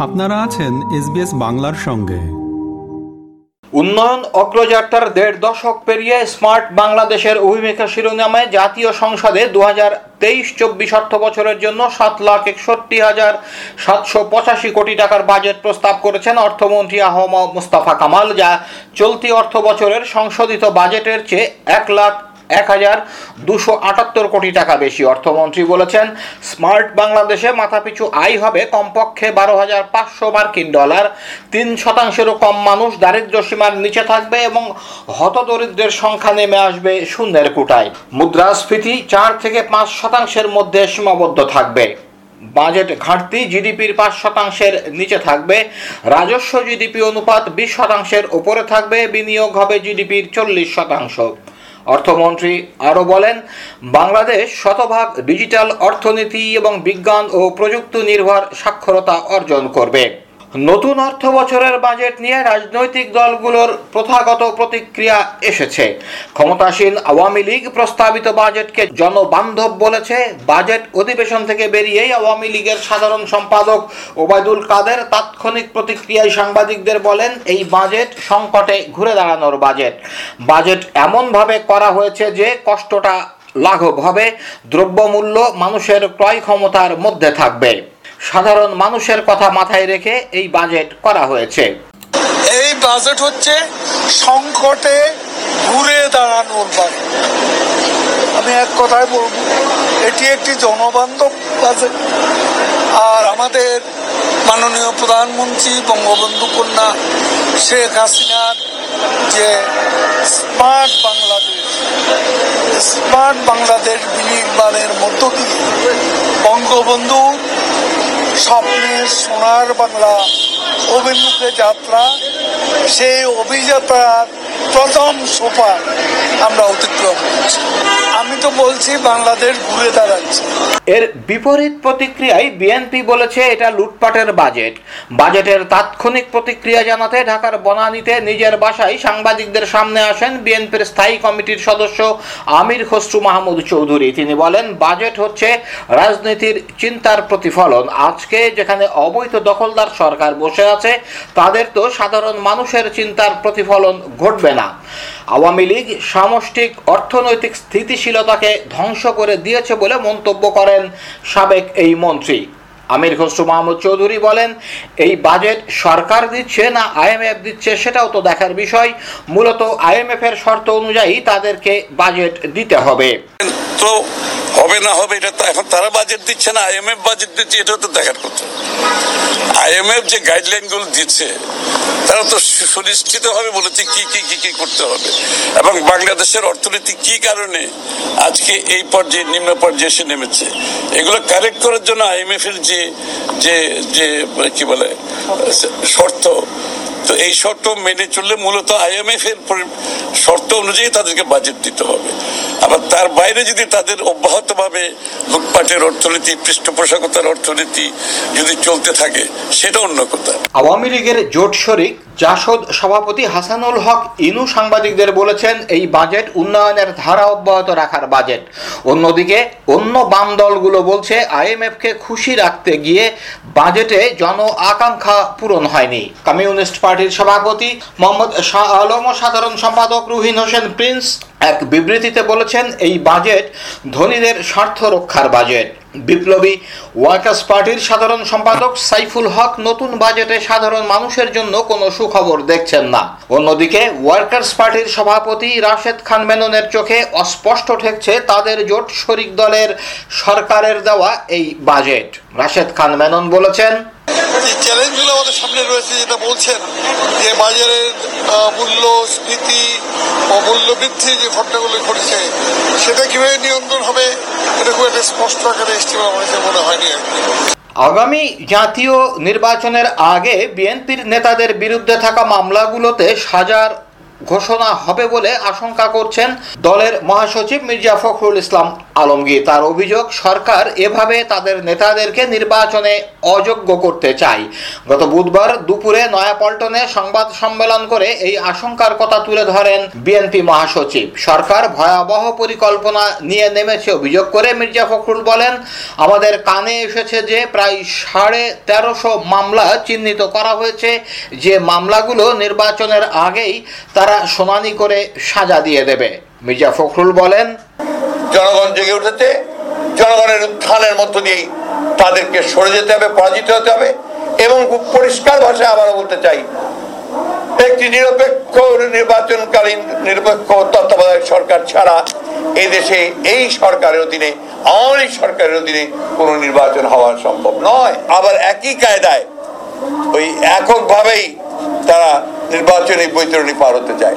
আপনারা আছেন এসবিএস বাংলার সঙ্গে। উন্নয়ন অগ্রযাত্রার দেড় দশক পেরিয়ে স্মার্ট বাংলাদেশের অভিমুখা শিরোনামে জাতীয় সংসদে দু হাজার তেইশ চব্বিশ অর্থ বছরের জন্য সাত লাখ একষট্টি হাজার সাতশো পঁচাশি কোটি টাকার বাজেট প্রস্তাব করেছেন অর্থমন্ত্রী আহম মুস্তাফা কামাল, যা চলতি অর্থ বছরের সংশোধিত বাজেটের চেয়ে এক লাখ এক হাজার দুশো আটাত্তর কোটি টাকা বেশি। অর্থমন্ত্রী বলেছেন, স্মার্ট বাংলাদেশে মাথাপিছু আয় হবে কমপক্ষে বারো হাজার পাঁচশো মার্কিন ডলার। তিন শতাংশেরও কম মানুষ দারিদ্র সীমার নিচে থাকবে এবং হতদরিদ্রের সংখ্যা নেমে আসবে শূন্যের কুটায়। মুদ্রাস্ফীতি চার থেকে পাঁচ শতাংশের মধ্যে সীমাবদ্ধ থাকবে। বাজেট ঘাটতি জিডিপির পাঁচ শতাংশের নিচে থাকবে। রাজস্ব জিডিপি অনুপাত বিশ শতাংশের উপরে থাকবে। বিনিয়োগ হবে জিডিপির চল্লিশ শতাংশ। অর্থমন্ত্রী আরও বলেন, বাংলাদেশ শতভাগ ডিজিটাল অর্থনীতি এবং বিজ্ঞান ও প্রযুক্তি নির্ভর সাক্ষরতা অর্জন করবে। নতুন অর্থ বছরের বাজেট নিয়ে রাজনৈতিক দলগুলোর প্রথাগত প্রতিক্রিয়া এসেছে। ক্ষমতাসীন আওয়ামী লীগ প্রস্তাবিত বাজেটকে জনবান্ধব বলেছে। বাজেট অধিবেশন থেকে বেরিয়েই আওয়ামী লীগের সাধারণ সম্পাদক ওবায়দুল কাদের তাৎক্ষণিক প্রতিক্রিয়ায় সাংবাদিকদের বলেন, এই বাজেট সংকটে ঘুরে দাঁড়ানোর বাজেট বাজেট এমনভাবে করা হয়েছে যে কষ্টটা লাঘব হবে, দ্রব্যমূল্য মানুষের ক্রয় ক্ষমতার মধ্যে থাকবে। সাধারণ মানুষের কথা মাথায় রেখে এই বাজেট করা হয়েছে। এই বাজেট হচ্ছে সংকটে ঘুরে দাঁড়ানোর বাজেট আমি এক কথায় বলব, এটি একটি জনবান্ধব বাজেট আর আমাদের মাননীয় প্রধানমন্ত্রী বঙ্গবন্ধু কন্যা শেখ হাসিনার যে স্মার্ট বাংলাদেশ স্মার্ট বাংলাদেশ বিনির্মাণের মধ্য দিয়ে বঙ্গবন্ধু স্বপ্নের সোনার বাংলা অভিমুখে যাত্রা সেই অভিযাত্রার প্রথম সোপান আমরা অতিক্রম করছি। আমি তো বলছি বাংলাদেশ ঘুরে দাঁড়াচ্ছে। এর বিপরীত প্রতিক্রিয়ায় বিএনপি বলেছে এটা লুটপাটের বাজেট। বাজেটের তাৎক্ষণিক প্রতিক্রিয়া জানাতে ঢাকার বনানীতে নিজের বাসায় সাংবাদিকদের সামনে আসেন বিএনপির স্থায়ী কমিটির সদস্য আমির খসরু মাহমুদ চৌধুরী। তিনি বলেন, বাজেট হচ্ছে রাজনীতির চিন্তার প্রতিফলন। আজকে যেখানে অবৈধ দখলদার সরকার বসে আছে, তাদের তো সাধারণ মানুষের চিন্তার প্রতিফলন ঘটবে না। আওয়ামী লীগ সামষ্টিক অর্থনৈতিক স্থিতিশীলতাকে ধ্বংস করে দিয়েছে বলে মন্তব্য করেন সাবেক এই মন্ত্রী। আমির খসরু মাহমুদ চৌধুরী বলেন, এই বাজেট সরকার দিচ্ছে না আইএমএফ দিচ্ছে সেটাও তো দেখার বিষয়। মূলত আইএমএফ এর শর্ত অনুযায়ী তাদেরকে বাজেট দিতে হবে। তো হবে না হবে, এটা তো এখন তারা বাজেট দিচ্ছে না আইএমএফ বাজেট দিচ্ছে তো দেখার কথা। আইএমএফ যে দিচ্ছে, তারা তো বলেছে কি কি কি কি করতে হবে। এবং বাংলাদেশের অর্থনীতি কি কারণে আজকে এই পর্যায়ে, নিম্ন পর্যায়ে এসে নেমেছে? এগুলো কারেক্ট করার জন্য আইএমএফ এর যে যে যে কি বলে, শর্ত। তো এই শর্ত মেনে চললে মূলত আইএমএফ এর শর্ত অনুযায়ী তাদেরকে বাজেট দিতে হবে। আবার তার বাইরে যদি তাদের অব্যাহতভাবে লুটপাটের অর্থনীতি, পৃষ্ঠপোষকতার অর্থনীতি যদি চলতে থাকে, সেটা অন্য কথা। আওয়ামী লীগের জোট শরিক জাসদ সভাপতি হাসানুল হক ইনু সাংবাদিকদের বলেছেন, এই বাজেট উন্নয়নের ধারা অব্যাহত রাখার বাজেট। অন্যদিকে, অন্য বাম দলগুলো বলছে, আইএমএফকে খুশি রাখতে গিয়ে বাজেটে জন আকাঙ্ক্ষা পূরণ হয়নি। কমিউনিস্ট পার্টির সভাপতি মোহাম্মদ শাহ আলম সাধারণ সম্পাদক রুহিন হোসেন প্রিন্স এক বিবৃতিতে বলেছেন, এই বাজেট ধনীদের স্বার্থ রক্ষার বাজেট। বিপ্লবী ওয়ার্কার্স পার্টির সাধারণ সম্পাদক সাইফুল হক নতুন বাজেটে সাধারণ মানুষের জন্য কোনো সুখবর দেখছেন না। অন্যদিকে ওয়ার্কার্স পার্টির সভাপতি রাশেদ খান মেননের চোখে অস্পষ্ট ঠেকছে তাদের জোট শরিক দলের সরকারের দেওয়া এই বাজেট। রাশেদ খান মেনন বলেছেন যে চ্যালেঞ্জগুলো আমাদের সামনে রয়েছে যেটা বলছেন যে বাজারের মূল্য, স্ফীতি ও মূল্য বৃদ্ধি যে ঘটনাগুলো ঘটেছে, সেটা কীভাবে নিয়ন্ত্রণ হবে, এটা খুব একটা স্পষ্ট আকারে এসছে আমার মনে হয়নি আগামী জাতীয় নির্বাচনের আগে বিএনপির নেতাদের বিরুদ্ধে থাকা মামলাগুলোতে সাজার ঘোষণা হবে বলে আশঙ্কা করছেন দলের মহাসচিব মির্জা ফখরুল ইসলাম। আলমগীর তার অভিযোগ, সরকার এভাবে তাদের নেতাদেরকে নির্বাচনে অযোগ্য করতে চায়। গত বুধবার দুপুরে নয়াপল্টনে সংবাদ সম্মেলন করে এই আশঙ্কার কথা তুলে ধরেন বিএনপি মহাসচিব। সরকার ভয়াবহ পরিকল্পনা নিয়ে নেমেছে অভিযোগ করে মির্জা ফখরুল বলেন, আমাদের কানে এসেছে যে প্রায় সাড়ে তেরোশো মামলা চিহ্নিত করা হয়েছে। যে মামলাগুলো নির্বাচনের আগেই তারা শুনানি করে সাজা দিয়ে দেবে। মির্জা ফখরুল বলেন জনগণ জেগে উঠেছে। জনগণের উত্থানের মধ্য দিয়েই তাদেরকে সরে যেতে হবে, পরাজিত হতে হবে এবং খুব পরিষ্কার ভাষায় আবারও বলতে চাই, একটি নিরপেক্ষ নির্বাচনকালীন নিরপেক্ষ তত্ত্বাবধায়ক সরকার ছাড়া এই দেশে এই সরকারের অধীনে, আওয়ামী সরকারের অধীনে কোনো নির্বাচন হওয়া সম্ভব নয়। আবার একই কায়দায় ওই এককভাবেই তারা নির্বাচনী বৈতরণী পার হতে চায়।